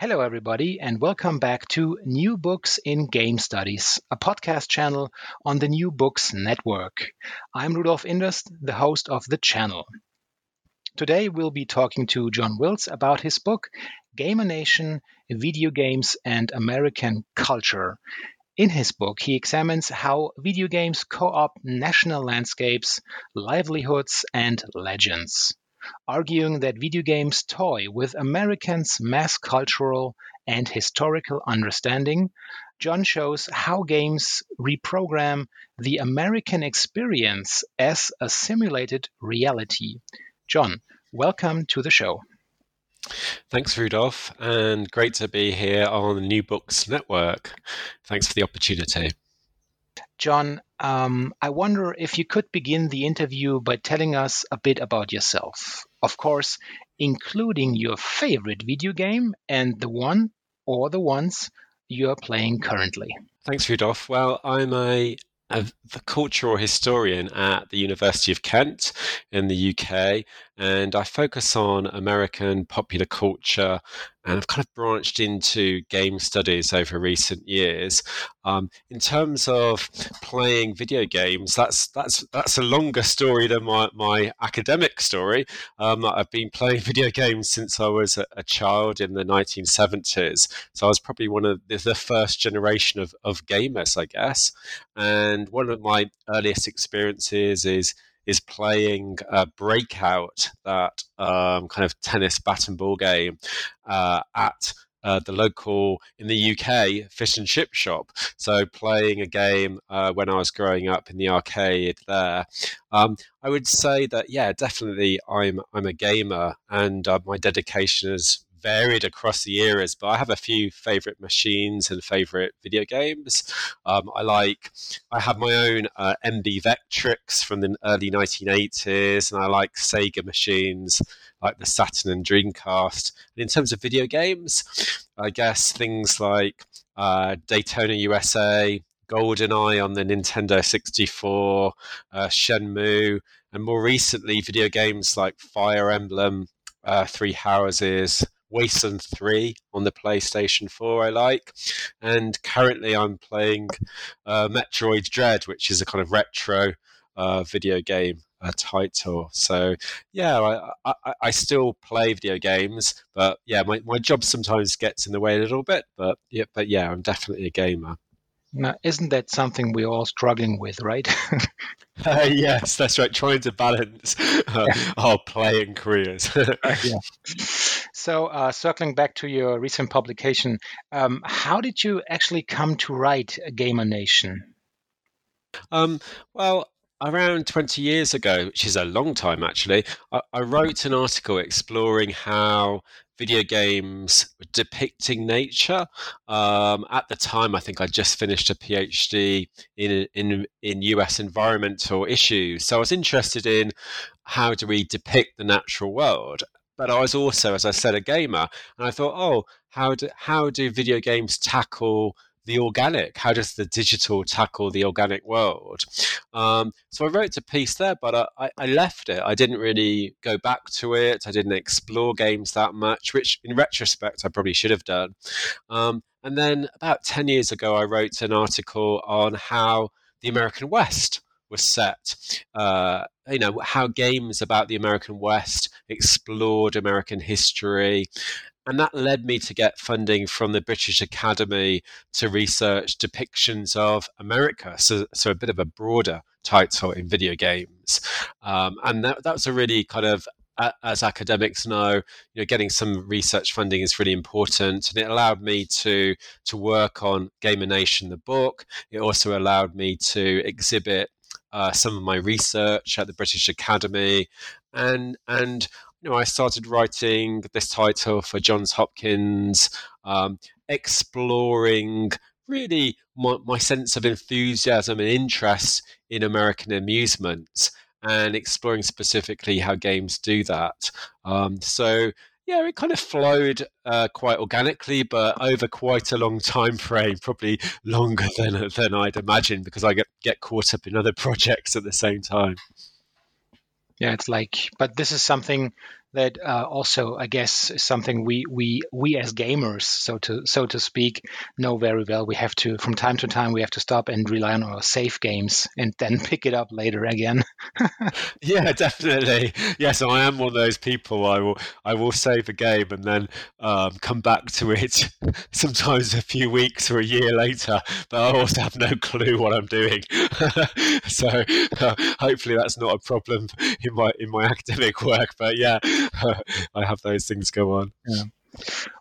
Hello, everybody, and welcome back to New Books in Game Studies, a podcast channel on the New Books Network. I'm Rudolf Inderst, the host of the channel. Today, we'll be talking to John Wills about his book, Gamer-Nation Video Games and American Culture. In his book, he examines how video games co opt national landscapes, livelihoods, and legends arguing that video games toy with Americans' mass cultural and historical understanding, John shows how games reprogram the American experience as a simulated reality. John, welcome to the show. Thanks, Rudolf, and great to be here on the New Books Network. Thanks for the opportunity. John, um, I wonder if you could begin the interview by telling us a bit about yourself. Of course, including your favorite video game and the one or the ones you are playing currently. Thanks, Rudolf. Well, I'm a a, the cultural historian at the University of Kent in the UK, and I focus on American popular culture. And I've kind of branched into game studies over recent years. Um, in terms of playing video games, that's that's that's a longer story than my, my academic story. Um, I've been playing video games since I was a, a, child in the 1970s, so I was probably one of the, the first generation of, of gamers, I guess. And one of my earliest experiences is is playing uh, Breakout, that um, kind of tennis bat and ball game, uh, at uh, the local in the UK fish and chip shop. So playing a game uh, when I was growing up in the arcade there. Um, I would say that yeah, definitely I'm I'm a gamer, and uh, my dedication is varied across the eras, but I have a few favorite machines and favorite video games. Um, I like, I have my own uh, MB Vectrex from the early 1980s, and I like Sega machines like the Saturn and Dreamcast. And in terms of video games, I guess things like uh, Daytona USA, GoldenEye on the Nintendo 64, uh, Shenmue, and more recently, video games like Fire Emblem, uh, Three Houses, Wasteland 3 on the PlayStation 4 I like. And currently I'm playing uh, Metroid Dread, which is a kind of retro uh, video game uh, title. So yeah, I, I, I, still play video games, but yeah, my, my job sometimes gets in the way a little bit. But yeah, but yeah, I'm definitely a gamer. Now, isn't that something we're all struggling with, right? uh, yes, that's right. Trying to balance uh, yeah. our playing careers. yeah. So, uh, circling back to your recent publication, um, how did you actually come to write Gamer-Nation? Um, well, around 20 years ago, which is a long time actually, I, I wrote an article exploring how video games depicting nature. Um, at the time, I think I just finished a PhD in, in in US environmental issues, so I was interested in how do we depict the natural world. But I was also, as I said, a gamer, and I thought, oh, how do how do video games tackle the organic? How does the digital tackle the organic world? Um, so I wrote a piece there, but I, I, left it. I didn't really go back to it. I didn't explore games that much, which in retrospect I probably should have done. Um, and then about 10 years ago, I wrote an article on how the American West was set. Uh, you know, how games about the American West explored American history and that led me to get funding from the British Academy to research depictions of America. So, so a bit of a broader title in video games. Um, and that, that was a really kind of as academics know, you know, getting some research funding is really important, and it allowed me to to work on Gamer-Nation, the book. It also allowed me to exhibit uh, some of my research at the British Academy, and and you know, I started writing this title for Johns Hopkins, um, exploring really my, my sense of enthusiasm and interest in American amusements and exploring specifically how games do that. Um, so yeah, it kind of flowed uh, quite organically, but over quite a long time frame, probably longer than than I'd imagined, because I get get caught up in other projects at the same time. Yeah, it's like, but this is something that uh, also, I guess, is something we we we as gamers, so to so to speak, know very well. We have to from time to time we have to stop and rely on our safe games and then pick it up later again. yeah, definitely. Yes, I am one of those people. I will I will save a game and then um, come back to it sometimes a few weeks or a year later, but I also have no clue what I'm doing. so uh, hopefully that's not a problem in my in my academic work. But yeah. I have those things go on. Yeah.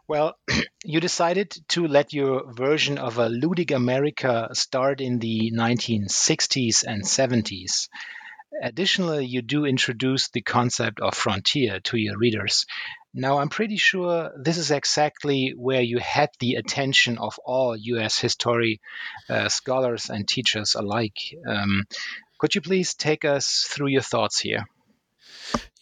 Well, you decided to let your version of a ludic America start in the 1960s and 70s. Additionally, you do introduce the concept of frontier to your readers. Now, I'm pretty sure this is exactly where you had the attention of all US history uh, scholars and teachers alike. Um, could you please take us through your thoughts here?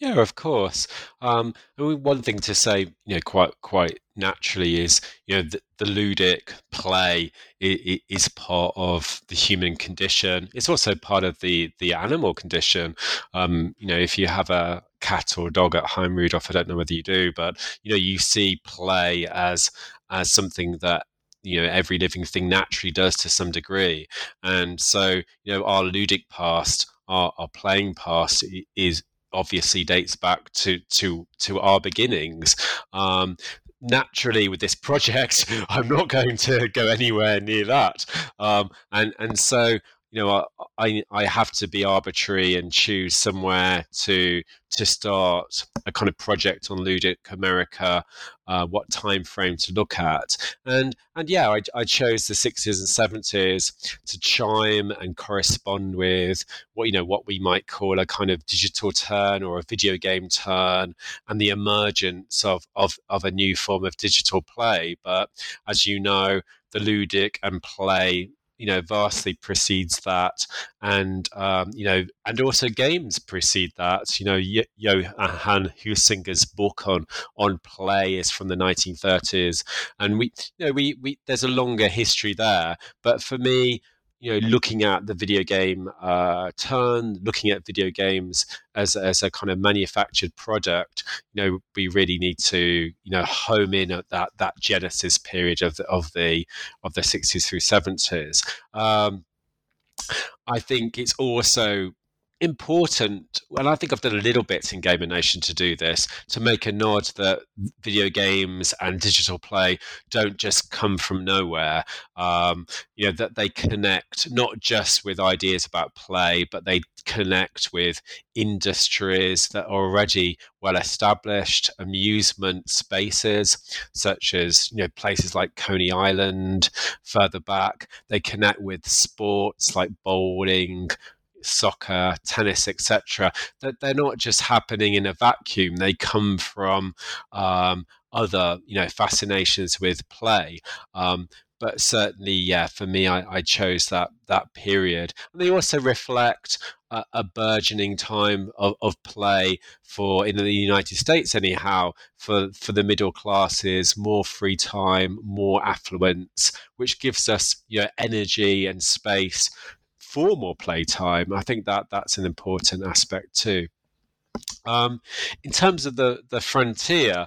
Yeah, of course. Um, I mean, one thing to say, you know, quite quite naturally is, you know, the, the ludic play is, is, part of the human condition. It's also part of the the animal condition. Um, you know, if you have a cat or a dog at home, Rudolf, I don't know whether you do, but you know, you see play as as something that you know every living thing naturally does to some degree, and so you know, our ludic past our, our playing past is obviously dates back to to to our beginnings. Um, naturally, with this project, I'm not going to go anywhere near that, um, and and so you know, I I have to be arbitrary and choose somewhere to to start a kind of project on Ludic America, uh, what time frame to look at, and and yeah, I, I chose the sixties and seventies to chime and correspond with what you know what we might call a kind of digital turn or a video game turn, and the emergence of of of a new form of digital play. But as you know, the ludic and play you know vastly precedes that and um, you know and also games precede that. You know Johan Huizinga's book on on play is from the 1930s and we you know we, we there's a longer history there but for me you know, looking at the video game uh, turn, looking at video games as, as a kind of manufactured product, you know, we really need to, you know, home in at that that genesis period of the of the of the sixties through seventies. Um, I think it's also important, and I think I've done a little bit in Gamer Nation to do this, to make a nod that video games and digital play don't just come from nowhere. Um, you know that they connect not just with ideas about play, but they connect with industries that are already well established, amusement spaces such as you know places like Coney Island, further back. They connect with sports like bowling, soccer, tennis, etc. That they're not just happening in a vacuum. They come from um, other, you know, fascinations with play. Um, but certainly, yeah, for me, I, I, chose that that period. And they also reflect a, a burgeoning time of, of, play for in the United States, anyhow, for for the middle classes, more free time, more affluence, which gives us you know energy and space for more playtime. I think that that's an important aspect too. Um, in terms of the the frontier,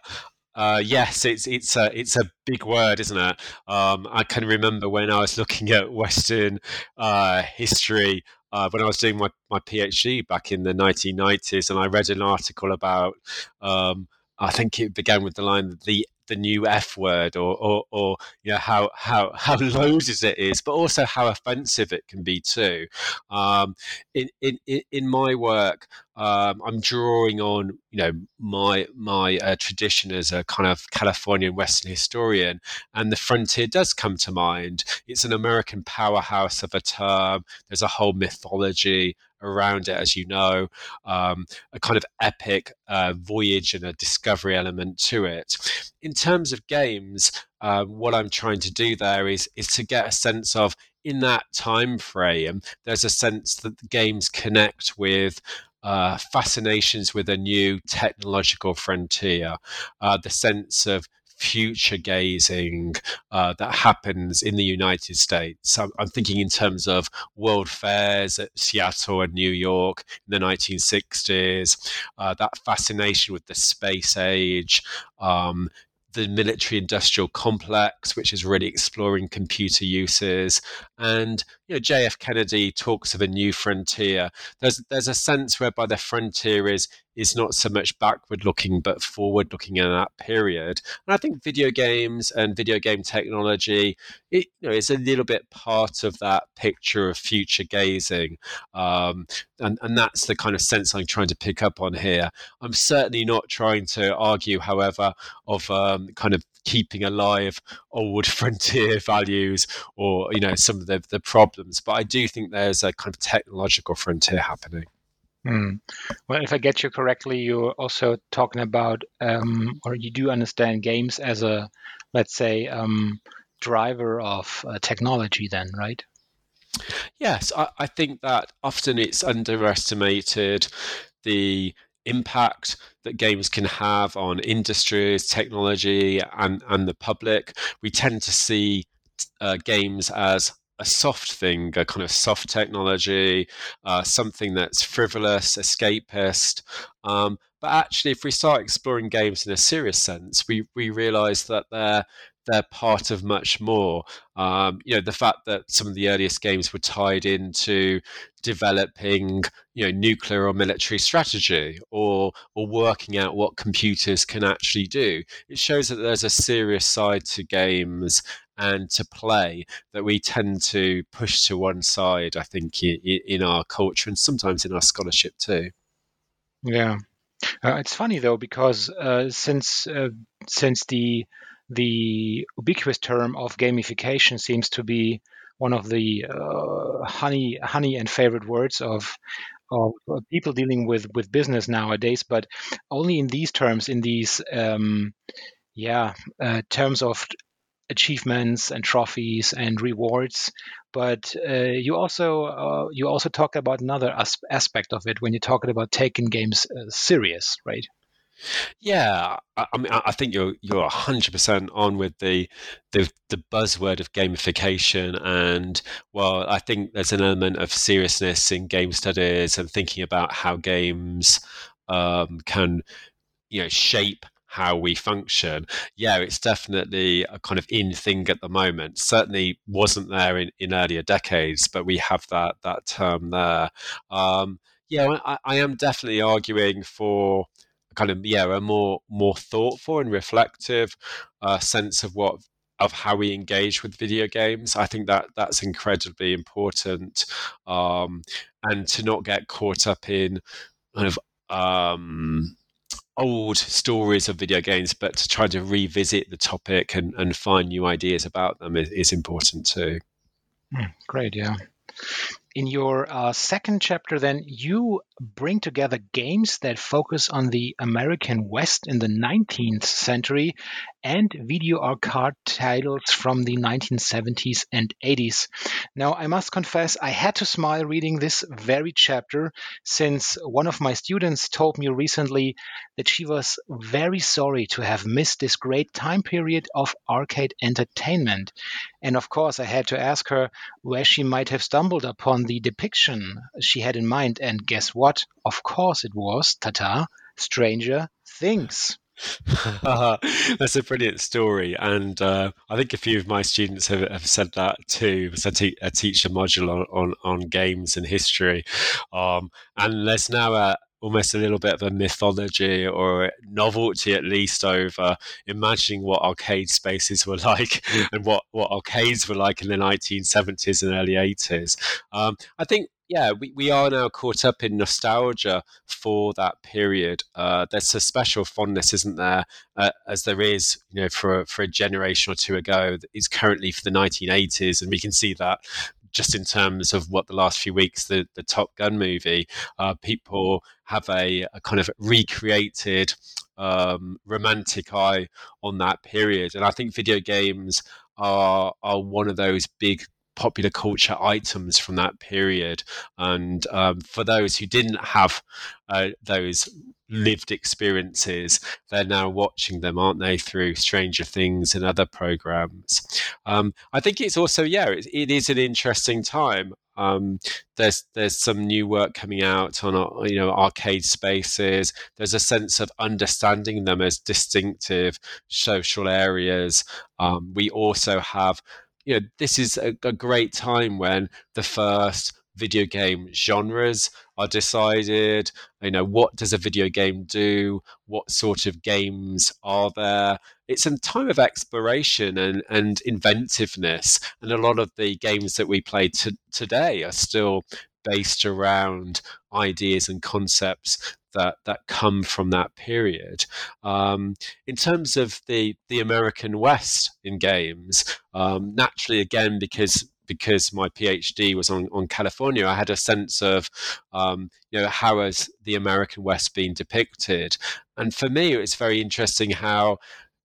uh, yes, it's it's a it's a big word, isn't it? Um, I can remember when I was looking at Western uh, history uh, when I was doing my, my PhD back in the 1990s, and I read an article about. Um, I think it began with the line the the new F word or, or, or you know, how, how, how loaded it is, but also how offensive it can be too. Um, in, in, in my work, um, I'm drawing on you know my my uh, tradition as a kind of Californian Western historian, and the frontier does come to mind. It's an American powerhouse of a term. There's a whole mythology around it, as you know, um, a kind of epic uh, voyage and a discovery element to it. In terms of games, uh, what I'm trying to do there is is to get a sense of in that time frame. There's a sense that the games connect with uh, fascinations with a new technological frontier, uh, the sense of future gazing uh, that happens in the United States. I'm, I'm, thinking in terms of world fairs at Seattle and New York in the 1960s, uh, that fascination with the space age, um, the military industrial complex, which is really exploring computer uses. And you know, JF Kennedy talks of a new frontier. There's there's a sense whereby the frontier is is not so much backward looking but forward looking in that period. And I think video games and video game technology, it you know, is a little bit part of that picture of future gazing, um, and and that's the kind of sense I'm trying to pick up on here. I'm certainly not trying to argue, however, of um, kind of keeping alive old frontier values or you know some of the, the problems but i do think there's a kind of technological frontier happening Mm. Well, if I get you correctly, you're also talking about, um, or you do understand games as a, let's say, um, driver of uh, technology, then, right? Yes, I, I think that often it's underestimated the impact that games can have on industries, technology, and, and the public. We tend to see uh, games as a soft thing, a kind of soft technology, uh, something that's frivolous, escapist. Um, but actually, if we start exploring games in a serious sense, we, we realize that they're they're part of much more. Um, you know, the fact that some of the earliest games were tied into developing, you know, nuclear or military strategy, or or working out what computers can actually do. It shows that there's a serious side to games and to play that we tend to push to one side. I think in, in our culture and sometimes in our scholarship too. Yeah, uh, it's funny though because uh, since uh, since the the ubiquitous term of gamification seems to be one of the uh, honey honey and favorite words of of people dealing with with business nowadays, but only in these terms, in these um, yeah uh, terms of achievements and trophies and rewards. But uh, you also uh, you also talk about another as- aspect of it when you're talking about taking games uh, serious, right? Yeah, I, I mean, I think you're you're hundred percent on with the, the the buzzword of gamification, and well, I think there's an element of seriousness in game studies and thinking about how games um, can, you know, shape how we function. Yeah, it's definitely a kind of in thing at the moment. Certainly wasn't there in, in earlier decades, but we have that that term there. Um, yeah, I, I am definitely arguing for kind of yeah a more more thoughtful and reflective uh, sense of what of how we engage with video games. I think that that's incredibly important, um, and to not get caught up in kind of um, old stories of video games, but to try to revisit the topic and, and find new ideas about them is, is important too. Hmm, great, yeah in your uh, second chapter, then you bring together games that focus on the American West in the 19th century and video arcade titles from the 1970s and 80s. Now, I must confess, I had to smile reading this very chapter since one of my students told me recently that she was very sorry to have missed this great time period of arcade entertainment. And of course, I had to ask her where she might have stumbled upon the depiction she had in mind. And guess what? Of course, it was, tata, Stranger Things. That's a brilliant story, and uh, I think a few of my students have, have said that too. Because I, te- I teach a module on, on, on games and history, um, and there's now a, almost a little bit of a mythology or novelty at least over imagining what arcade spaces were like and what, what arcades were like in the 1970s and early 80s. Um, I think yeah, we, we are now caught up in nostalgia for that period. Uh, there's a special fondness, isn't there, uh, as there is, you know, for for a generation or two ago. Is currently for the 1980s, and we can see that just in terms of what the last few weeks, the, the Top Gun movie, uh, people have a, a, kind of recreated um, romantic eye on that period. And I think video games are, are one of those big popular culture items from that period. And um, for those who didn't have uh, those lived experiences, they're now watching them, aren't they, through Stranger Things and other programs. Um, I think it's also, yeah, it, it is an interesting time. Um, there's there's some new work coming out on you know arcade spaces. There's a sense of understanding them as distinctive social areas. Um, we also have you know, this is a, a great time when the first video game genres are decided you know what does a video game do what sort of games are there it's a time of exploration and, and inventiveness and a lot of the games that we play to, today are still based around ideas and concepts that that come from that period. Um, in terms of the the American West in games, um, naturally, again because because my PhD was on, on California, I had a sense of, um, you know, how has the American West been depicted? And for me, it was very interesting how,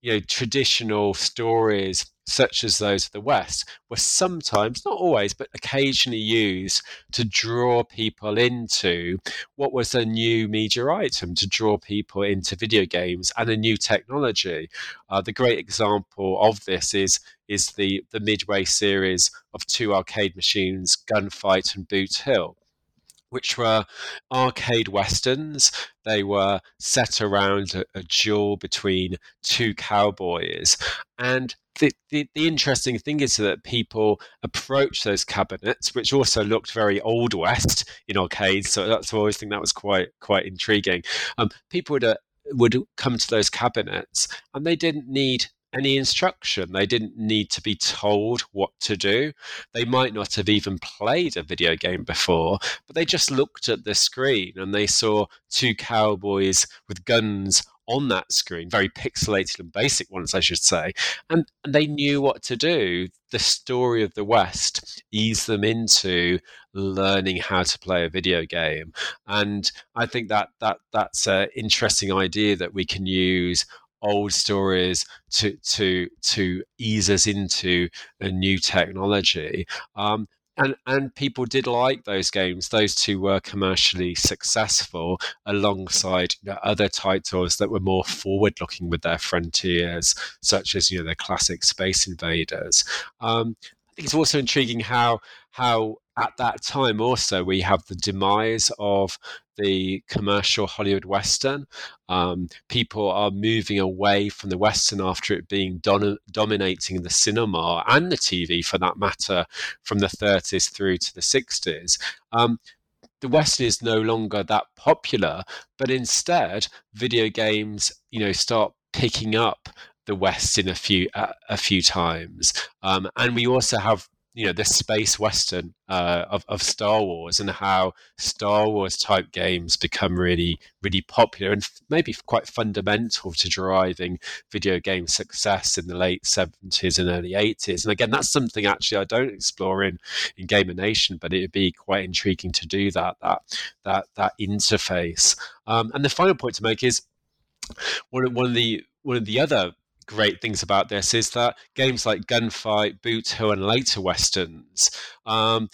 you know, traditional stories such as those of the West, were sometimes, not always, but occasionally used to draw people into what was a new media item, to draw people into video games and a new technology. Uh, the great example of this is is the the Midway series of two arcade machines, Gunfight and Boot Hill which were arcade westerns. They were set around a, a, duel between two cowboys. And the, the, the, interesting thing is that people approach those cabinets, which also looked very old west in arcades. So that's I always think that was quite quite intriguing. Um, people would uh, would come to those cabinets, and they didn't need any instruction. They didn't need to be told what to do. They might not have even played a video game before, but they just looked at the screen and they saw two cowboys with guns on that screen, very pixelated and basic ones, I should say, and, and they knew what to do. The story of the West eased them into learning how to play a video game, and I think that that that's an interesting idea that we can use old stories to to to ease us into a new technology. Um, and and people did like those games. Those two were commercially successful alongside you know, other titles that were more forward looking with their frontiers, such as you know the classic Space Invaders. Um, I think it's also intriguing how how at that time also we have the demise of the commercial Hollywood Western. Um, people are moving away from the Western after it being don- dominating the cinema and the TV, for that matter, from the 30s through to the 60s. Um, the Western is no longer that popular, but instead, video games, you know, start picking up the West in a few uh, a few times, um, and we also have you know the space western uh, of, of Star Wars and how Star Wars type games become really really popular and maybe quite fundamental to driving video game success in the late 70s and early 80s and again that's something actually I don't explore in in Gamer Nation but it would be quite intriguing to do that that that that interface. Um, and the final point to make is one of, one of the one of the other great things about this is that games like Gunfight, Boot Hill, and later westerns, um,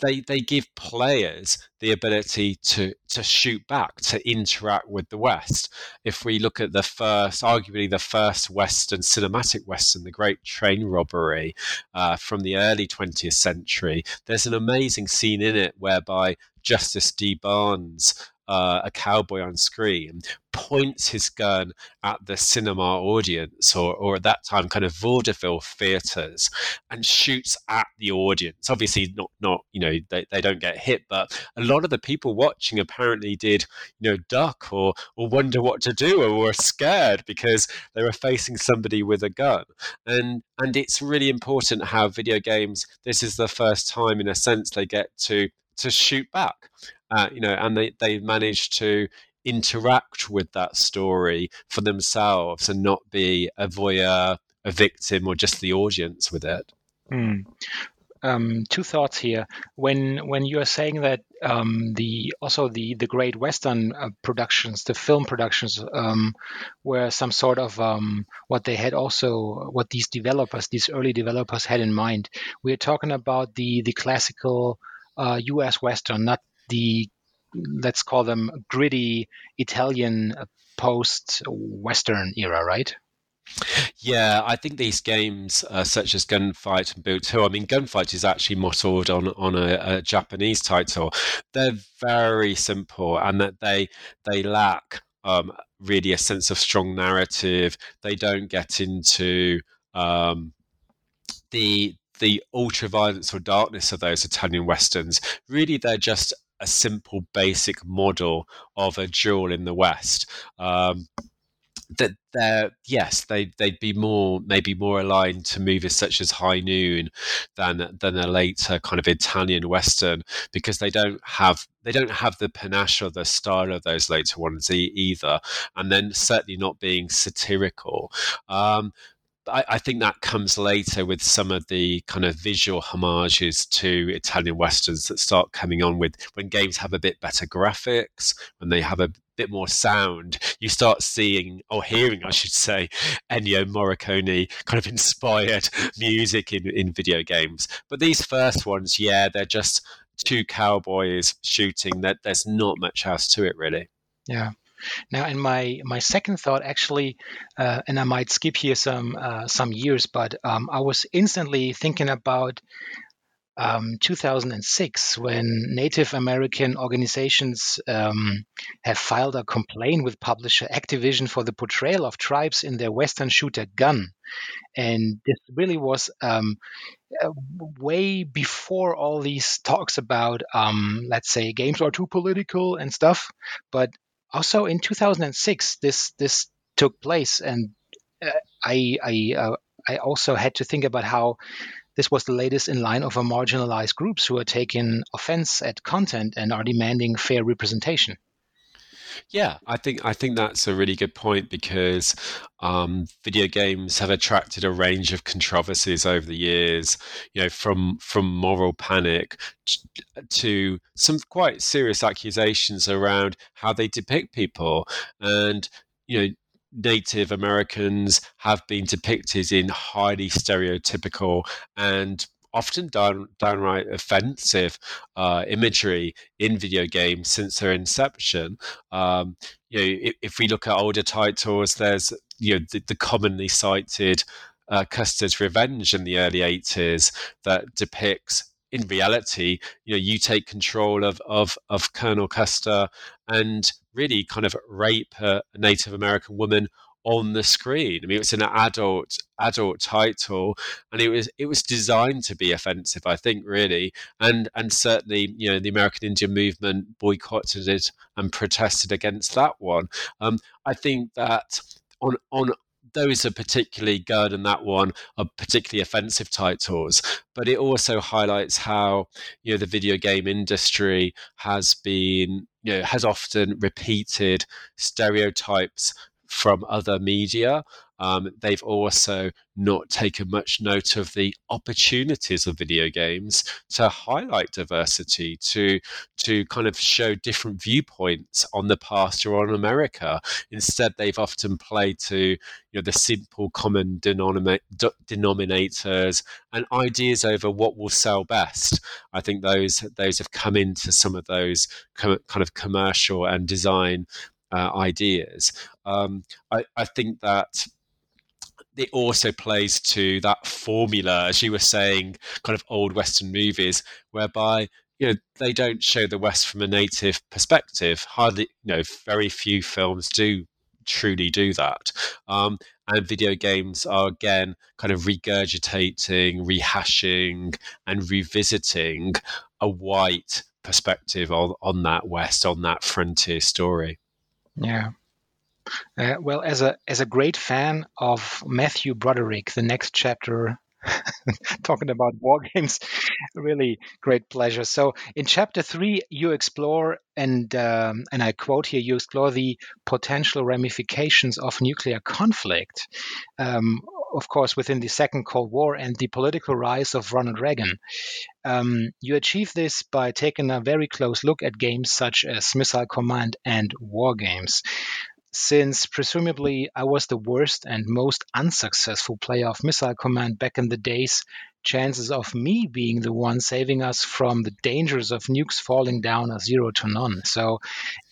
they they give players the ability to to shoot back, to interact with the West. If we look at the first, arguably the first Western cinematic Western, the Great Train Robbery uh, from the early 20th century, there's an amazing scene in it whereby Justus D. Barnes uh, a cowboy on screen points his gun at the cinema audience or, or at that time kind of vaudeville theaters and shoots at the audience. Obviously not not you know they, they don't get hit but a lot of the people watching apparently did you know duck or or wonder what to do or were scared because they were facing somebody with a gun. And and it's really important how video games this is the first time in a sense they get to to shoot back uh, you know, and they they manage to interact with that story for themselves and not be a voyeur, a victim, or just the audience with it. Mm. um, two thoughts here. When when you are saying that um, the also the the Great Western uh, productions, the film productions, um, were some sort of um, what they had also what these developers, these early developers had in mind. We are talking about the the classical uh, U.S. Western, not the let's call them gritty Italian uh, post-Western era, right? Yeah, I think these games, uh, such as Gunfight and Boot 2, I mean, Gunfight is actually modeled on on a, a, Japanese title. They're very simple, and that they they lack um, really a sense of strong narrative. They don't get into um, the the ultra violence or darkness of those Italian westerns. Really, they're just a simple, basic model of a duel in the West. Um, that they're yes they they'd be more maybe more aligned to movies such as High Noon than than a later kind of Italian western because they don't have they don't have the panache or the style of those later ones either and then certainly not being satirical um, I, I, think that comes later with some of the kind of visual homages to Italian westerns that start coming on with when games have a bit better graphics, when they have a bit more sound, you start seeing or hearing, I should say, Ennio Morricone kind of inspired music in, in video games. But these first ones, yeah, they're just two cowboys shooting. That there's not much else to it, really. Yeah. Now, in my my second thought, actually, uh, and I might skip here some uh, some years, but um, I was instantly thinking about um, 2006 when Native American organizations um, have filed a complaint with publisher Activision for the portrayal of tribes in their Western shooter Gun. And this really was um, uh, way before all these talks about, um, let's say, games are too political and stuff. But also in 2006, this this took place, and uh, I I uh, I also had to think about how this was the latest in line of marginalized groups who are taking offense at content and are demanding fair representation. Yeah, I think I think that's a really good point because um, video games have attracted a range of controversies over the years. You know, from from moral panic to some quite serious accusations around how they depict people, and you know, Native Americans have been depicted in highly stereotypical and often down, downright offensive uh, imagery in video games since their inception. Um, you know, if, if, we look at older titles, there's you know the, the commonly cited uh, Custer's Revenge in the early 80s that depicts in reality, you know, you take control of of, of Colonel Custer and really kind of rape a, a Native American woman on the screen. I mean, it's an adult adult title, and it was it was designed to be offensive. I think really, and and certainly you know the American Indian movement boycotted it and protested against that one. Um, I think that on on those are particularly good and that one are particularly offensive titles but it also highlights how you know the video game industry has been you know has often repeated stereotypes from other media um, they've also not taken much note of the opportunities of video games to highlight diversity, to to kind of show different viewpoints on the past or on America. Instead, they've often played to you know the simple common denominators and ideas over what will sell best. I think those those have come into some of those kind of commercial and design uh, ideas. Um, I, I think that it also plays to that formula, as you were saying, kind of old Western movies, whereby you know they don't show the West from a native perspective. Hardly, you know, very few films do truly do that. Um, and video games are again kind of regurgitating, rehashing, and revisiting a white perspective on, on that West, on that frontier story. Yeah. Uh, well, as a as a great fan of Matthew Broderick, the next chapter talking about war games, really great pleasure. So in chapter three, you explore and um, and I quote here: you explore the potential ramifications of nuclear conflict. Um, of course, within the Second Cold War and the political rise of Ronald Reagan. Um, you achieve this by taking a very close look at games such as Missile Command and War Games. Since presumably I was the worst and most unsuccessful player of Missile Command back in the days, chances of me being the one saving us from the dangers of nukes falling down are zero to none. So,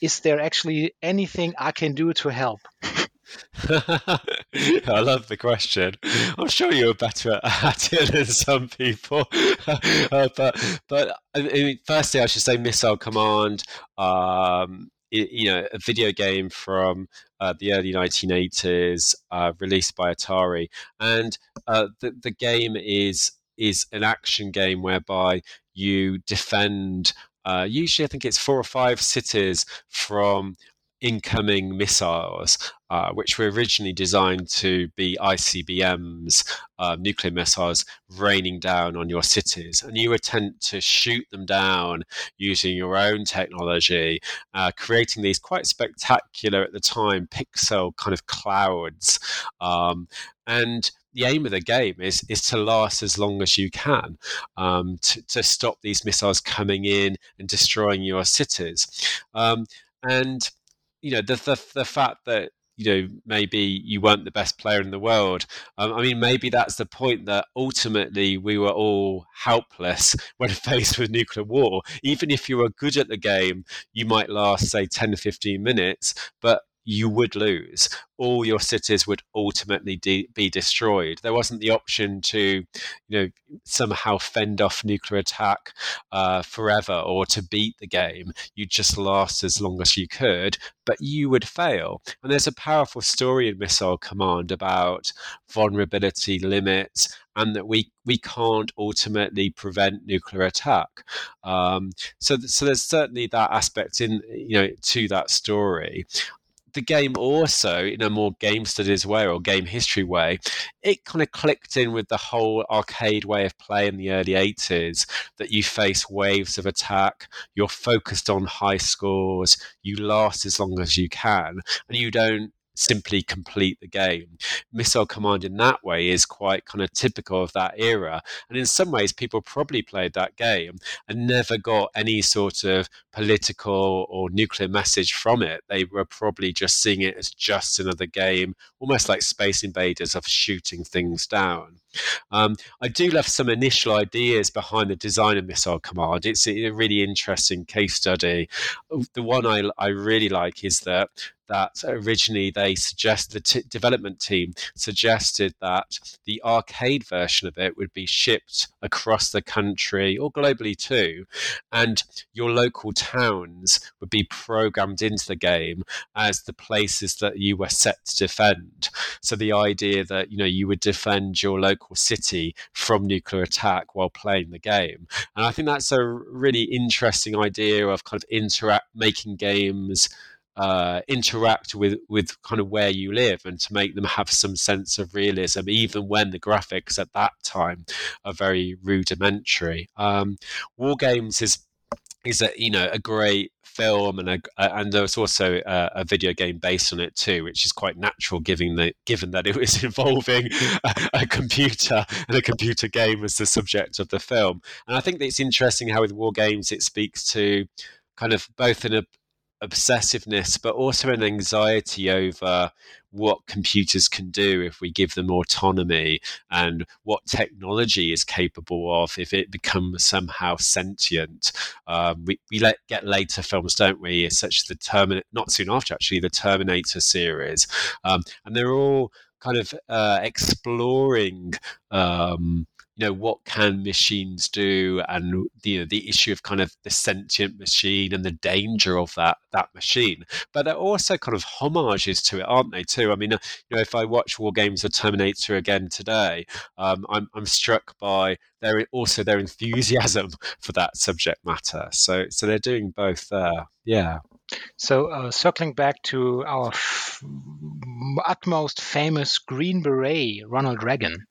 is there actually anything I can do to help? I love the question. I'm sure you're better at it than some people. uh, but but I mean, firstly, I should say Missile Command. Um, you know, a video game from uh, the early 1980s, uh, released by Atari, and uh, the the game is is an action game whereby you defend. Uh, usually, I think it's four or five cities from incoming missiles, uh, which were originally designed to be ICBMs, uh, nuclear missiles, raining down on your cities. And you attempt to shoot them down using your own technology, uh, creating these quite spectacular at the time pixel kind of clouds. Um, and the aim of the game is is to last as long as you can, um, to, to stop these missiles coming in and destroying your cities. Um, and you know the, the the fact that you know maybe you weren't the best player in the world um, i mean maybe that's the point that ultimately we were all helpless when faced with nuclear war. Even if you were good at the game you might last say 10 to 15 minutes but you would lose. All your cities would ultimately de- be destroyed. There wasn't the option to, you know, somehow fend off nuclear attack uh, forever or to beat the game. You just last as long as you could, but you would fail. And there's a powerful story in Missile Command about vulnerability limits and that we we can't ultimately prevent nuclear attack. Um, so, so there's certainly that aspect in you know to that story the game also, in a more game studies way or game history way, it kind of clicked in with the whole arcade way of play in the early 80s that you face waves of attack, you're focused on high scores, you last as long as you can, and you don't simply complete the game. Missile Command in that way is quite kind of typical of that era. And in some ways, people probably played that game and never got any sort of political or nuclear message from it. They were probably just seeing it as just another game, almost like Space Invaders of shooting things down. Um, I do love some initial ideas behind the design of Missile Command. It's a really interesting case study. The one I, I really like is that that originally they suggest the t- development team suggested that the arcade version of it would be shipped across the country or globally too, and your local towns would be programmed into the game as the places that you were set to defend. So the idea that you know you would defend your local city from nuclear attack while playing the game, and I think that's a really interesting idea of kind of interact making games uh, interact with with kind of where you live and to make them have some sense of realism, even when the graphics at that time are very rudimentary. Um, War Games is is a you know a great film and a, and there's also a, a, video game based on it too, which is quite natural given that given that it was involving a, a, computer and a computer game as the subject of the film. And I think it's interesting how with War Games it speaks to kind of both an obsessiveness, but also an anxiety over what computers can do if we give them autonomy and what technology is capable of if it becomes somehow sentient. Um, we we let, get later films, don't we? Such as the Terminator, not soon after actually, the Terminator series, um, and they're all kind of uh, exploring. Um, you know what can machines do and you know the issue of kind of the sentient machine and the danger of that that machine. But they're also kind of homages to it aren't they too? I mean uh, you know if i watch war games or terminator again today um, I'm, I'm struck by their also their enthusiasm for that subject matter. So so they're doing both there. Yeah. So, uh, circling back to our f- utmost famous Green Beret, Ronald Reagan,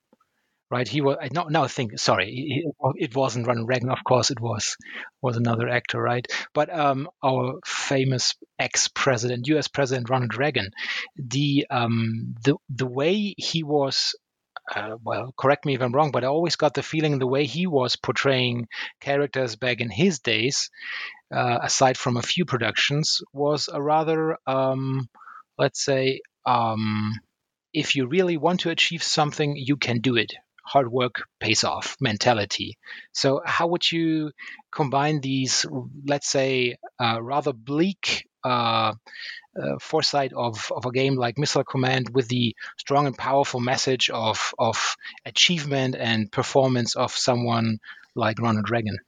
right? He was no, no. Think sorry, it wasn't Ronald Reagan. Of course, it was was another actor, right? But um, our famous ex-president, U.S. President Ronald Reagan, the um, the the way he was uh, well, correct me if I'm wrong, but I always got the feeling the way he was portraying characters back in his days, uh, aside from a few productions, was a rather, um, let's say, um, if you really want to achieve something, you can do it. Hard work pays off mentality. So, how would you combine these, let's say, uh, rather bleak uh, uh, foresight of, of a game like Missile Command with the strong and powerful message of, of achievement and performance of someone like Ronald Reagan?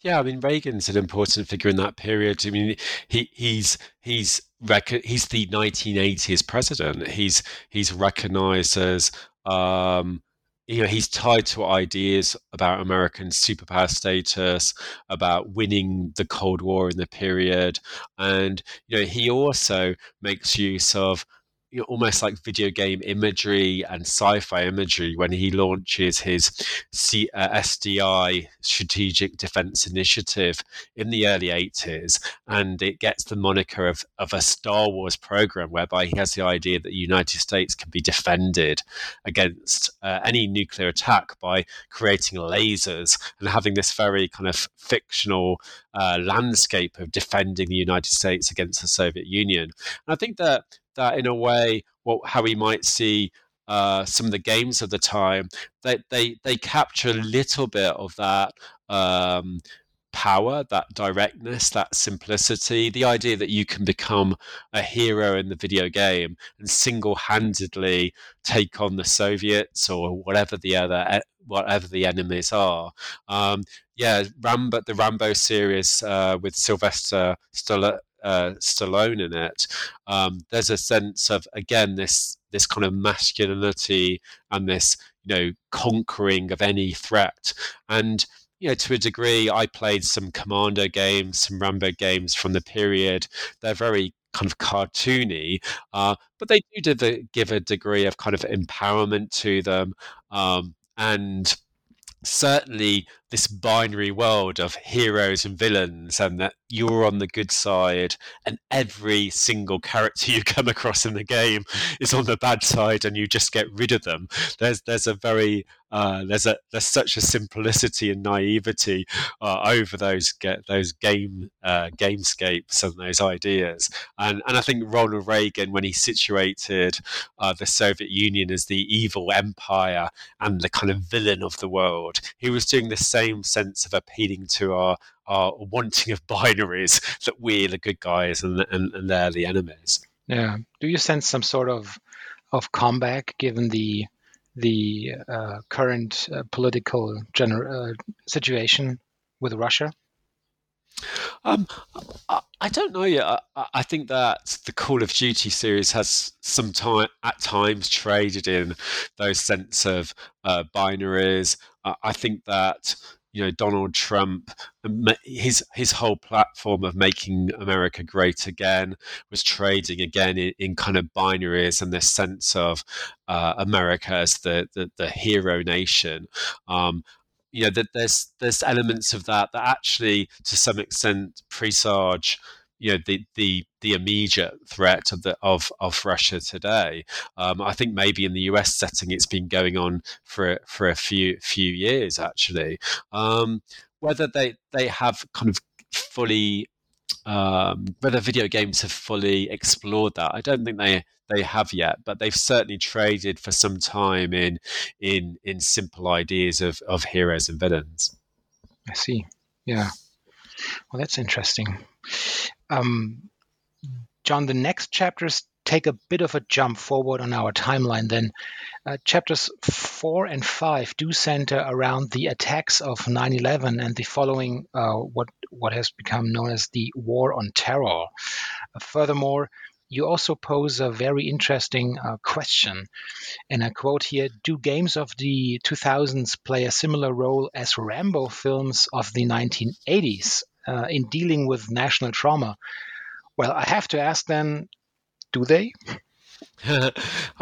Yeah, I mean Reagan's an important figure in that period. I mean, he he's he's rec- he's the 1980s president. He's he's recognized as um, you know he's tied to ideas about American superpower status, about winning the Cold War in the period, and you know he also makes use of almost like video game imagery and sci-fi imagery when he launches his C- uh, SDI Strategic Defense Initiative in the early 80s, and it gets the moniker of, of a Star Wars program, whereby he has the idea that the United States can be defended against uh, any nuclear attack by creating lasers and having this very kind of fictional uh, landscape of defending the United States against the Soviet Union. And I think that that in a way, what how we might see uh, some of the games of the time, they they they capture a little bit of that. Um, power, that directness, that simplicity, the idea that you can become a hero in the video game and single-handedly take on the Soviets or whatever the other whatever the enemies are. Um, yeah, Rambo, the Rambo series uh, with Sylvester Stallone, uh, Stallone in it, um, there's a sense of again this this kind of masculinity and this you know conquering of any threat and you know, to a degree, I played some Commando games, some Rambo games from the period. They're very kind of cartoony, uh, but they do give a degree of kind of empowerment to them. Um, and certainly this binary world of heroes and villains and that you're on the good side and every single character you come across in the game is on the bad side and you just get rid of them. There's there's a very uh, there's a there's such a simplicity and naivety uh, over those get those game uh, gamescapes and those ideas. And and I think Ronald Reagan when he situated uh, the Soviet Union as the evil empire and the kind of villain of the world he was doing the same sense of appealing to our our wanting of binaries that we're the good guys and, and, and they're the enemies. Yeah. Do you sense some sort of of comeback given the the uh, current uh, political gener- uh, situation with Russia? Um, I, don't know yet. I, I, think that the Call of Duty series has some time at times traded in those sense of uh, binaries. I think that you know Donald Trump, his his whole platform of making America great again was trading again in, in kind of binaries and this sense of uh, America as the, the, the hero nation. Um, you know that there's there's elements of that that actually to some extent presage you know the the the immediate threat of the of of Russia today. Um, I think maybe in the US setting, it's been going on for for a few few years actually. Um, whether they they have kind of fully um, whether video games have fully explored that, I don't think they they have yet, but they've certainly traded for some time in in in simple ideas of of heroes and villains. I see. Yeah. Well, that's interesting. Um, John, the next chapters take a bit of a jump forward on our timeline then. Uh, chapters 4 and 5 do center around the attacks of 9 11 and the following, uh, what, what has become known as the War on Terror. Uh, furthermore, you also pose a very interesting uh, question. And I quote here Do games of the 2000s play a similar role as Rambo films of the 1980s uh, in dealing with national trauma? Well, I have to ask then, do they? I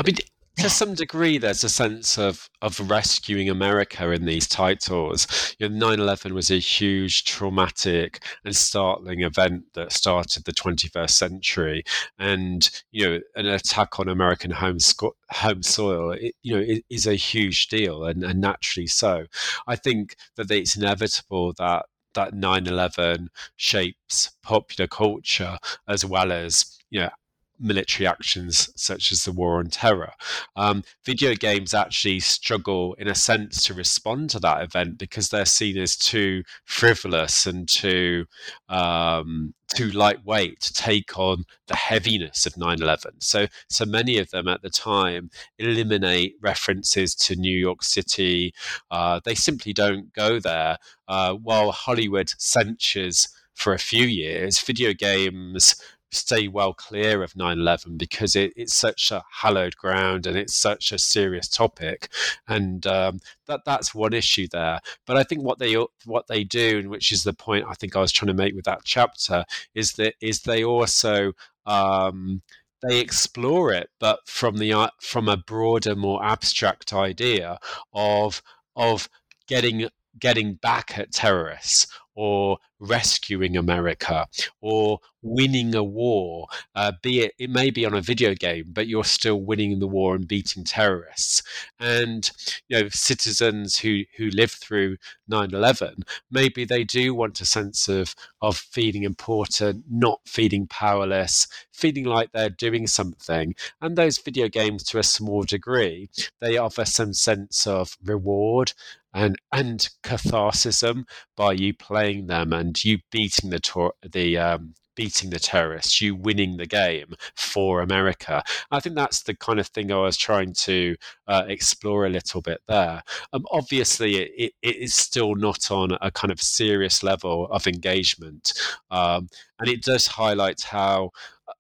mean, to some degree, there's a sense of of rescuing America in these titles. You know, 9/11 was a huge, traumatic, and startling event that started the 21st century, and you know, an attack on American home sco- home soil, it, you know, is a huge deal, and, and naturally so. I think that it's inevitable that that 9/11 shapes popular culture as well as you know military actions such as the war on terror. Um, video games actually struggle, in a sense, to respond to that event because they're seen as too frivolous and too um, too lightweight to take on the heaviness of 9/11. So, so many of them at the time eliminate references to New York City. Uh, they simply don't go there. Uh, while Hollywood censures for a few years, video games stay well clear of 9-11 because it, it's such a hallowed ground and it's such a serious topic. And um, that that's one issue there. But i think what they what they do and which is the point i think i was trying to make with that chapter is that is they also um, they explore it, but from the from a broader, more abstract idea of of getting getting back at terrorists or rescuing America or winning a war, uh, be it, it may be on a video game, but you're still winning the war and beating terrorists. And, you know, citizens who, who live through 9-11, maybe they do want a sense of, of feeling important, not feeling powerless, feeling like they're doing something. And those video games, to a small degree, they offer some sense of reward and and catharsism by you playing them and you beating the tor- the um, beating the terrorists, you winning the game for America. I think that's the kind of thing I was trying to uh, explore a little bit there. Um, obviously, it, it is still not on a kind of serious level of engagement, um, and it does highlight how.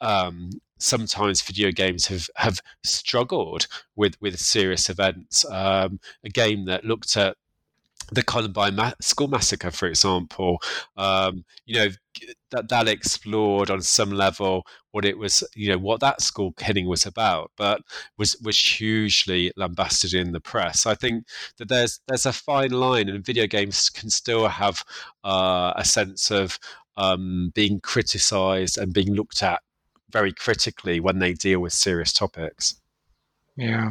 Um, sometimes video games have, have struggled with, with serious events. Um, a game that looked at the Columbine ma- school massacre, for example, um, you know that that explored on some level what it was, you know, what that school killing was about, but was was hugely lambasted in the press. I think that there's there's a fine line, and video games can still have uh, a sense of um, being criticised and being looked at very critically when they deal with serious topics. Yeah.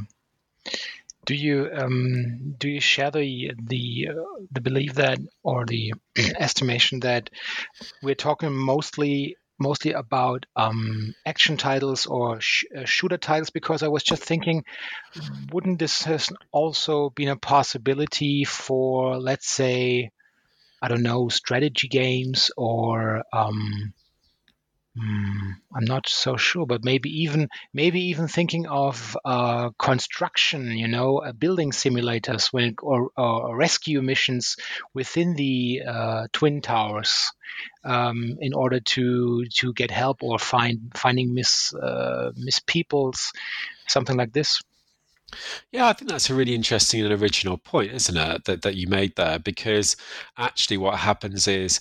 Do you um, do you share the the uh, the belief that or the estimation that we're talking mostly mostly about um, action titles or sh- uh, shooter titles? Because I was just thinking, wouldn't this also been a possibility for let's say I don't know strategy games or um, Mm, I'm not so sure, but maybe even maybe even thinking of uh, construction, you know, uh, building simulators when or, or, rescue missions within the uh, twin towers um, in order to to get help or find finding miss uh, miss peoples, something like this. Yeah, I think that's a really interesting and original point, isn't it? That that you made there, because actually, what happens is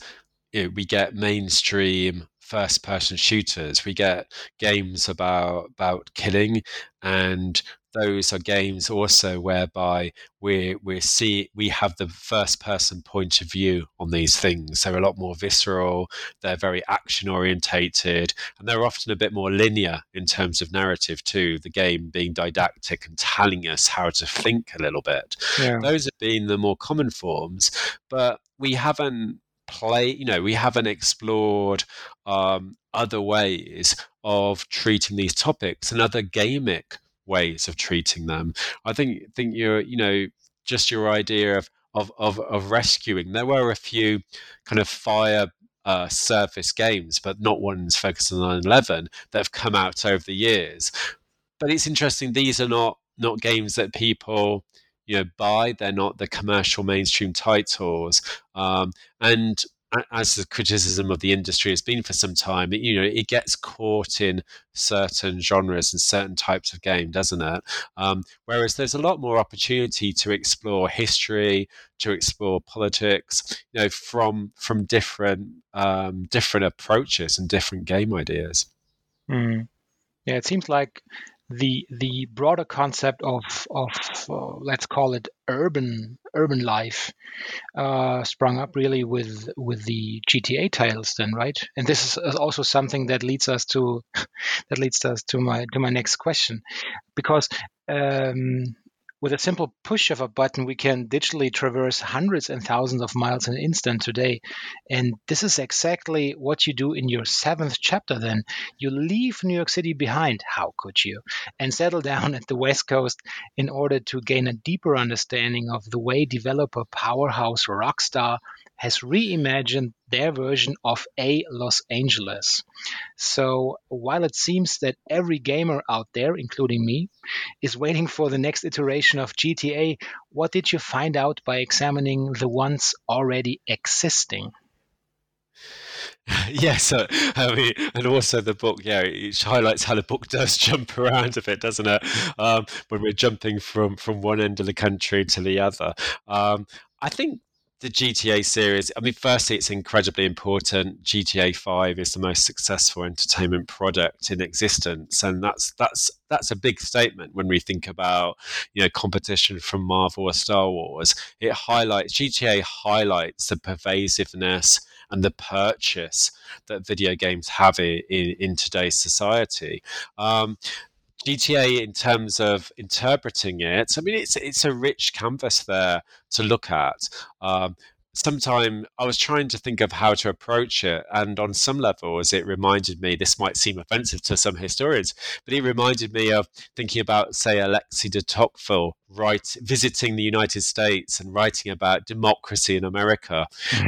you know, we get mainstream first person shooters. We get games about about killing, and those are games also whereby we we see we have the first person point of view on these things. They're a lot more visceral. They're very action orientated, and they're often a bit more linear in terms of narrative too. The game being didactic and telling us how to think a little bit. Yeah. Those have been the more common forms, but we haven't play you know we haven't explored um, other ways of treating these topics and other gamic ways of treating them i think think you're you know just your idea of of of, of rescuing there were a few kind of fire uh, surface games, but not ones focused on 9/11 that have come out over the years. But it's interesting; these are not not games that people you know buy. They're not the commercial mainstream titles, um, and as the criticism of the industry has been for some time, it, you know, it gets caught in certain genres and certain types of game, doesn't it? Um, whereas there's a lot more opportunity to explore history, to explore politics, you know, from from different um, different approaches and different game ideas. Mm. Yeah, it seems like the the broader concept of of uh, let's call it urban urban life uh, sprung up really with with the GTA titles then right? And this is also something that leads us to that leads us to my to my next question. Because um, with a simple push of a button, we can digitally traverse hundreds and thousands of miles in an instant today. And this is exactly what you do in your seventh chapter then. You leave New York City behind, how could you, and settle down at the West Coast in order to gain a deeper understanding of the way developer powerhouse Rockstar has reimagined their version of a Los Angeles. So while it seems that every gamer out there, including me, is waiting for the next iteration of GTA, what did you find out by examining the ones already existing? yes, so, I mean, and also the book, yeah, it highlights how the book does jump around a bit, doesn't it? Um, when we're jumping from from one end of the country to the other. Um, I think the GTA series, I mean, firstly, it's incredibly important. GTA Five is the most successful entertainment product in existence, and that's that's that's a big statement when we think about you know competition from Marvel or Star Wars. It highlights GTA highlights the pervasiveness and the purchase that video games have in, in, today's society. Um, GTA in terms of interpreting it, I mean, it's it's a rich canvas there to look at. Um, sometime I was trying to think of how to approach it, and on some levels, it reminded me. This might seem offensive to some historians, but it reminded me of thinking about, say, Alexis de Tocqueville, right, visiting the United States and writing about democracy in America.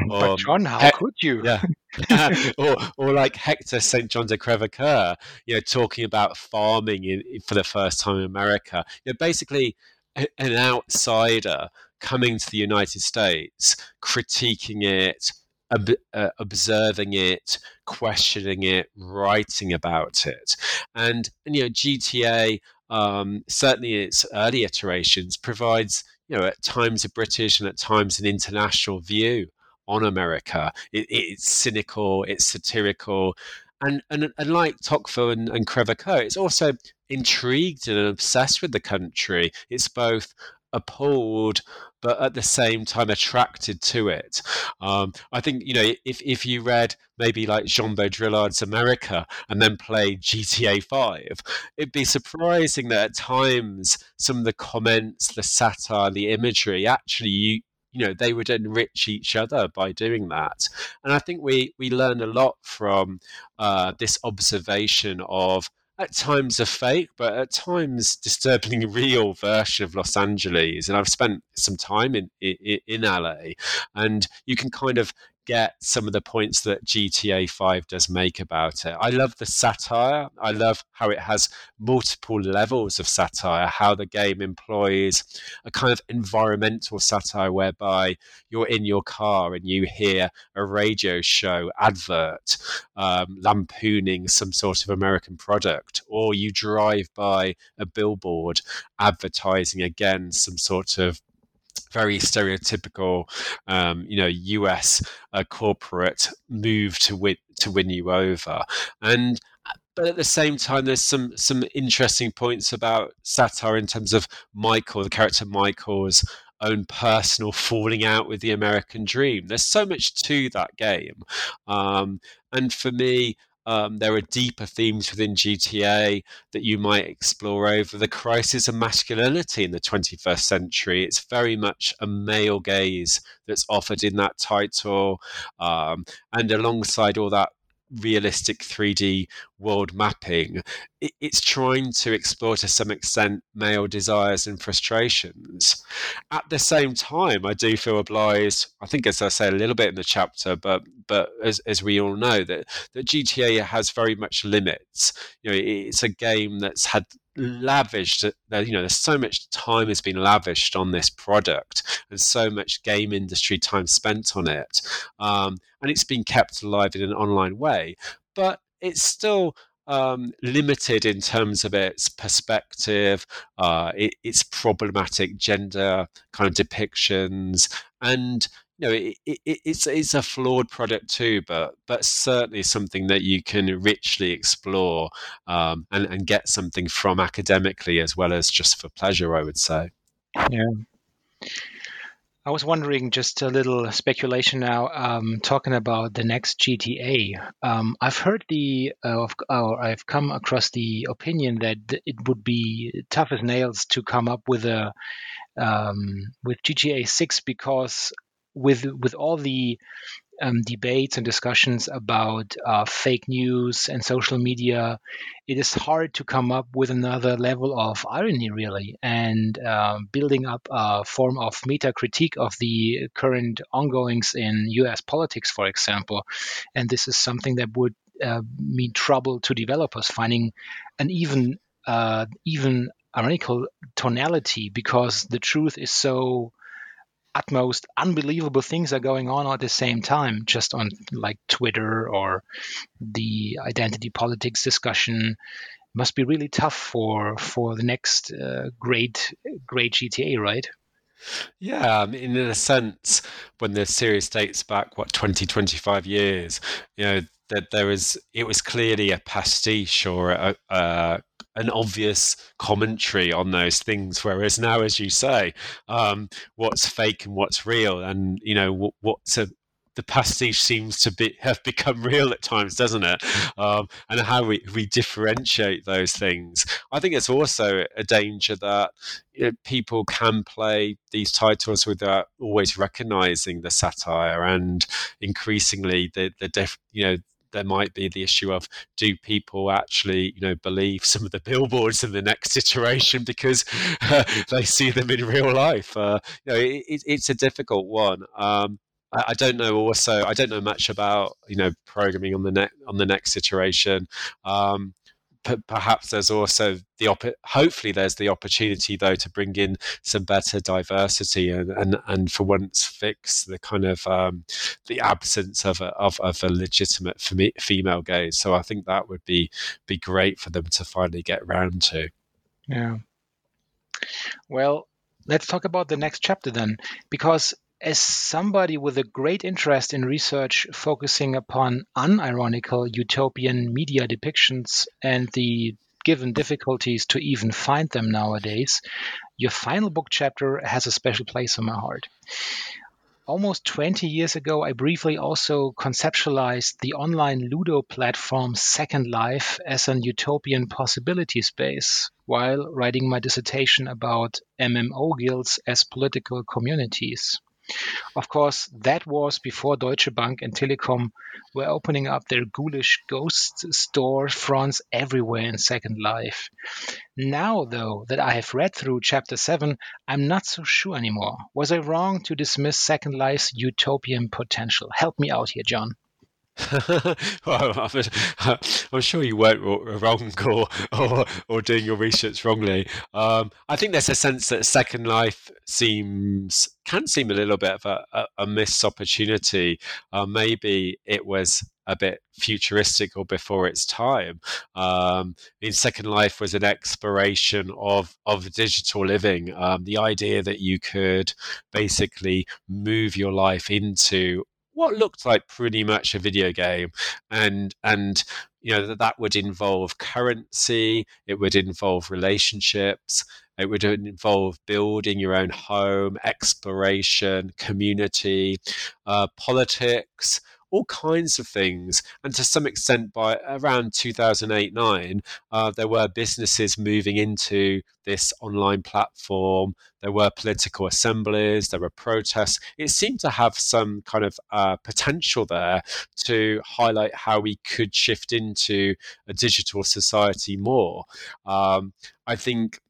But um, John, how he- could you? Yeah. or, or like Hector St. John de Crèvecoeur, you know, talking about farming in, for the first time in America. You know, basically, an outsider coming to the United States, critiquing it, ob- uh, observing it, questioning it, writing about it, and, and you know GTA. Um, certainly, its early iterations provides you know at times a British and at times an international view on America. It, it's cynical, it's satirical, and and, and like Tocqueville and, and it's also intrigued and obsessed with the country. It's both appalled but at the same time attracted to it. Um, I think you know if if you read maybe like Jean Baudrillard's America and then played GTA Five, it'd be surprising that at times some of the comments, the satire, the imagery actually you you know they would enrich each other by doing that and i think we we learn a lot from uh, this observation of at times a fake, but at times disturbingly real version of Los Angeles. And I've spent some time in, in, in LA, and you can kind of get some of the points that GTA 5 does make about it. I love the satire. I love how it has multiple levels of satire, how the game employs a kind of environmental satire whereby you're in your car and you hear a radio show advert um, lampooning some sort of American product, or you drive by a billboard advertising again some sort of very stereotypical, um, you know, US uh, corporate move to win to win you over, and but at the same time, there's some some interesting points about satire in terms of Michael, the character Michael's own personal falling out with the American dream. There's so much to that game, um, and for me, um, there are deeper themes within GTA that you might explore over the crisis of masculinity in the 21st century. It's very much a male gaze that's offered in that title. Um, and alongside all that realistic 3D world mapping, it's trying to explore to some extent male desires and frustrations. At the same time, I do feel obliged, I think as I say a little bit in the chapter, but but as, as we all know, that, that GTA has very much limits. You know, it's a game that's had lavished you know there's so much time has been lavished on this product and so much game industry time spent on it um, and it's been kept alive in an online way but it's still um, limited in terms of its perspective, uh, it, its problematic gender kind of depictions, and you know, it, it, it's it's a flawed product too, but but certainly something that you can richly explore um, and and get something from academically as well as just for pleasure. I would say. Yeah. I was wondering, just a little speculation now, um, talking about the next GTA. Um, I've heard the, uh, or I've come across the opinion that it would be tough as nails to come up with a um, with GTA 6 because with with all the um, debates and discussions about uh, fake news and social media, it is hard to come up with another level of irony, really, and um, building up a form of meta critique of the current ongoings in US politics, for example. And this is something that would uh, mean trouble to developers finding an even uh, even ironical tonality because the truth is so utmost unbelievable things are going on at the same time, just on like Twitter or the identity politics discussion. Must be really tough for for the next uh, great great GTA, right? Yeah, mean, in a sense, when the series dates back, what, 20, 25 years, you know, that there was, it was clearly a pastiche or a, a an obvious commentary on those things. Whereas now, as you say, um, what's fake and what's real, and you know what, what's a the pastiche seems to be have become real at times, doesn't it? Um, and how we, we differentiate those things. I think it's also a danger that you know, people can play these titles without always recognizing the satire, and increasingly the the def, you know there might be the issue of do people actually you know believe some of the billboards in the next iteration because uh, they see them in real life? Uh, you know it, it's a difficult one. Um, I, I, don't know also I don't know much about you know programming on the next on the next iteration. Um, perhaps there's also the op- hopefully there's the opportunity though to bring in some better diversity and and, and for once fix the kind of um, the absence of a, of, of a legitimate female gaze. So I think that would be be great for them to finally get round to. Yeah. Well let's talk about the next chapter then because as somebody with a great interest in research focusing upon unironical utopian media depictions and the given difficulties to even find them nowadays, your final book chapter has a special place in my heart. Almost 20 years ago, I briefly also conceptualized the online Ludo platform Second Life as an utopian possibility space while writing my dissertation about MMO guilds as political communities. Of course, that was before Deutsche Bank and Telekom were opening up their ghoulish ghost store fronts everywhere in Second Life. Now, though, that I have read through Chapter 7, I'm not so sure anymore. Was I wrong to dismiss Second Life's utopian potential? Help me out here, John. Well, I'm, sure you weren't wrong or, or, or doing your research wrongly. Um, I think there's a sense that Second Life seems can seem a little bit of a, a, a missed opportunity. Uh, maybe it was a bit futuristic or before its time. Um, in Second Life was an exploration of of digital living. Um, the idea that you could basically move your life into what looked like pretty much a video game, and and you know that that would involve currency, it would involve relationships, it would involve building your own home, exploration, community, uh, politics all kinds of things. And to some extent, by around 2008 9, uh, there were businesses moving into this online platform. There were political assemblies, there were protests. It seemed to have some kind of uh, potential there to highlight how we could shift into a digital society more. Um, I think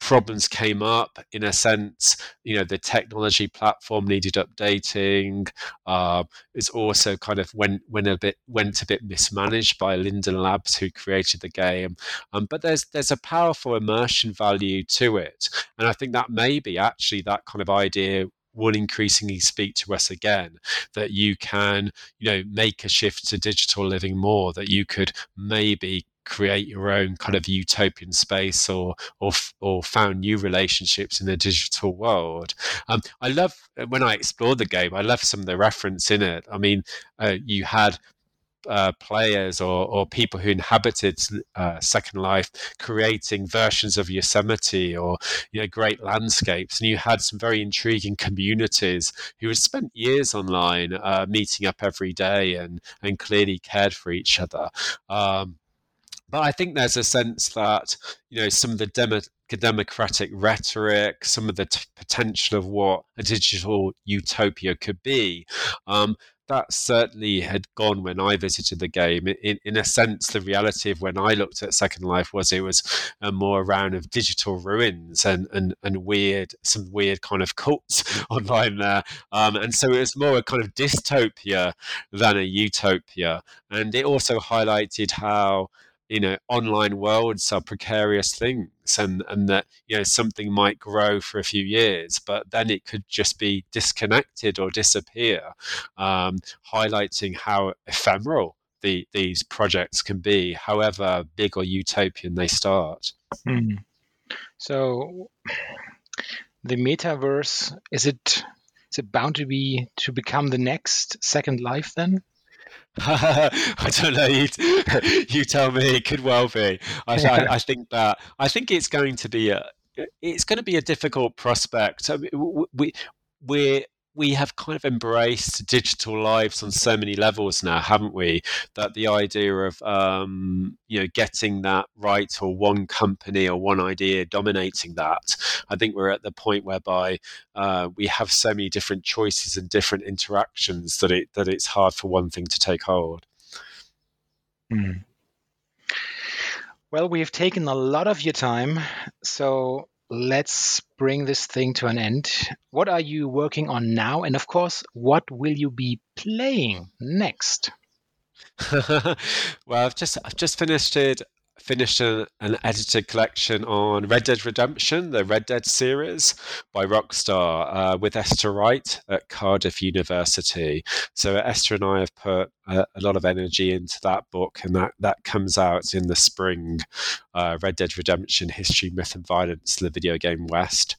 problems came up in a sense you know the technology platform needed updating uh, it's also kind of went went a bit went a bit mismanaged by linden labs who created the game. Um, but there's there's a powerful immersion value to it and i think that maybe actually that kind of idea will increasingly speak to us again that you can you know make a shift to digital living more that you could maybe create your own kind of utopian space or or or found new relationships in the digital world. Um, I love when I explored the game. I love some of the reference in it. I mean, uh, you had uh, players or, or people who inhabited uh, Second Life creating versions of Yosemite or you know great landscapes, and you had some very intriguing communities who had spent years online, uh, meeting up every day and and clearly cared for each other. Um, but I think there's a sense that you know some of the demo, democratic rhetoric, some of the t- potential of what a digital utopia could be, um, that certainly had gone when I visited the game. In, in a sense, the reality of when I looked at Second Life was it was a more round of digital ruins and, and, and weird, some weird kind of cults online there. Um, and so it was more a kind of dystopia than a utopia. And it also highlighted how you know online worlds are precarious things and and that you know something might grow for a few years but then it could just be disconnected or disappear um, highlighting how ephemeral the, these projects can be however big or utopian they start mm. so the metaverse is it is it bound to be to become the next second life then I don't know. You, you tell me. It could well be. I, I, I, think that. I think it's going to be a. It's going to be a difficult prospect. I mean, we we're we have kind of embraced digital lives on so many levels now, haven't we? That the idea of um, you know getting that right or one company or one idea dominating that, I think we're at the point whereby uh, we have so many different choices and different interactions that it that it's hard for one thing to take hold. Mm. Well, we've taken a lot of your time, so let's bring this thing to an end. What are you working on now? And of course, what will you be playing next? well, I've just I've just finished it finished a, an edited collection on Red Dead Redemption, the Red Dead series by Rockstar, uh, with Esther Wright at Cardiff University. So Esther and I have put a, lot of energy into that book, and that, that comes out in the spring. Uh, Red Dead Redemption: History, Myth, and Violence, the video game West.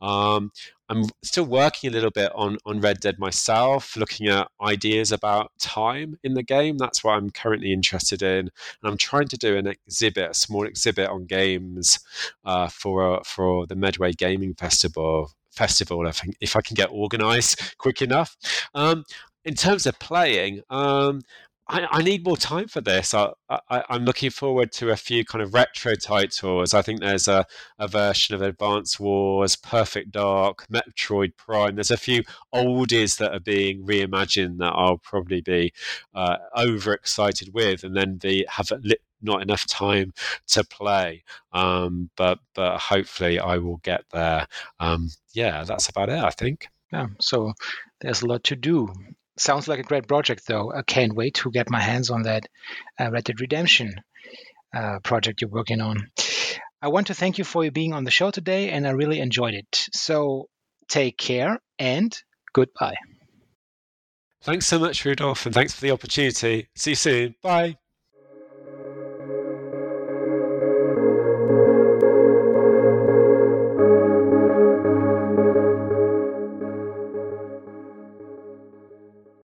Um, I'm still working a little bit on, on Red Dead myself, looking at ideas about time in the game. That's what I'm currently interested in. And I'm trying to do an exhibit, a small exhibit on games uh, for, for the Medway Gaming Festival. Festival, I think, if I can get organized quick enough. Um, in terms of playing, um, I, I, need more time for this. I, am looking forward to a few kind of retro titles. I think there's a, a version of Advance Wars, Perfect Dark, Metroid Prime. There's a few oldies that are being reimagined that I'll probably be uh, overexcited with, and then be have not enough time to play. Um, but but hopefully I will get there. Um, yeah, that's about it. I think. Yeah. So there's a lot to do. Sounds like a great project, though. I can't wait to get my hands on that uh, Red Dead Redemption uh, project you're working on. I want to thank you for being on the show today, and I really enjoyed it. So take care and goodbye. Thanks so much, Rudolf, and thanks for the opportunity. See you soon. Bye.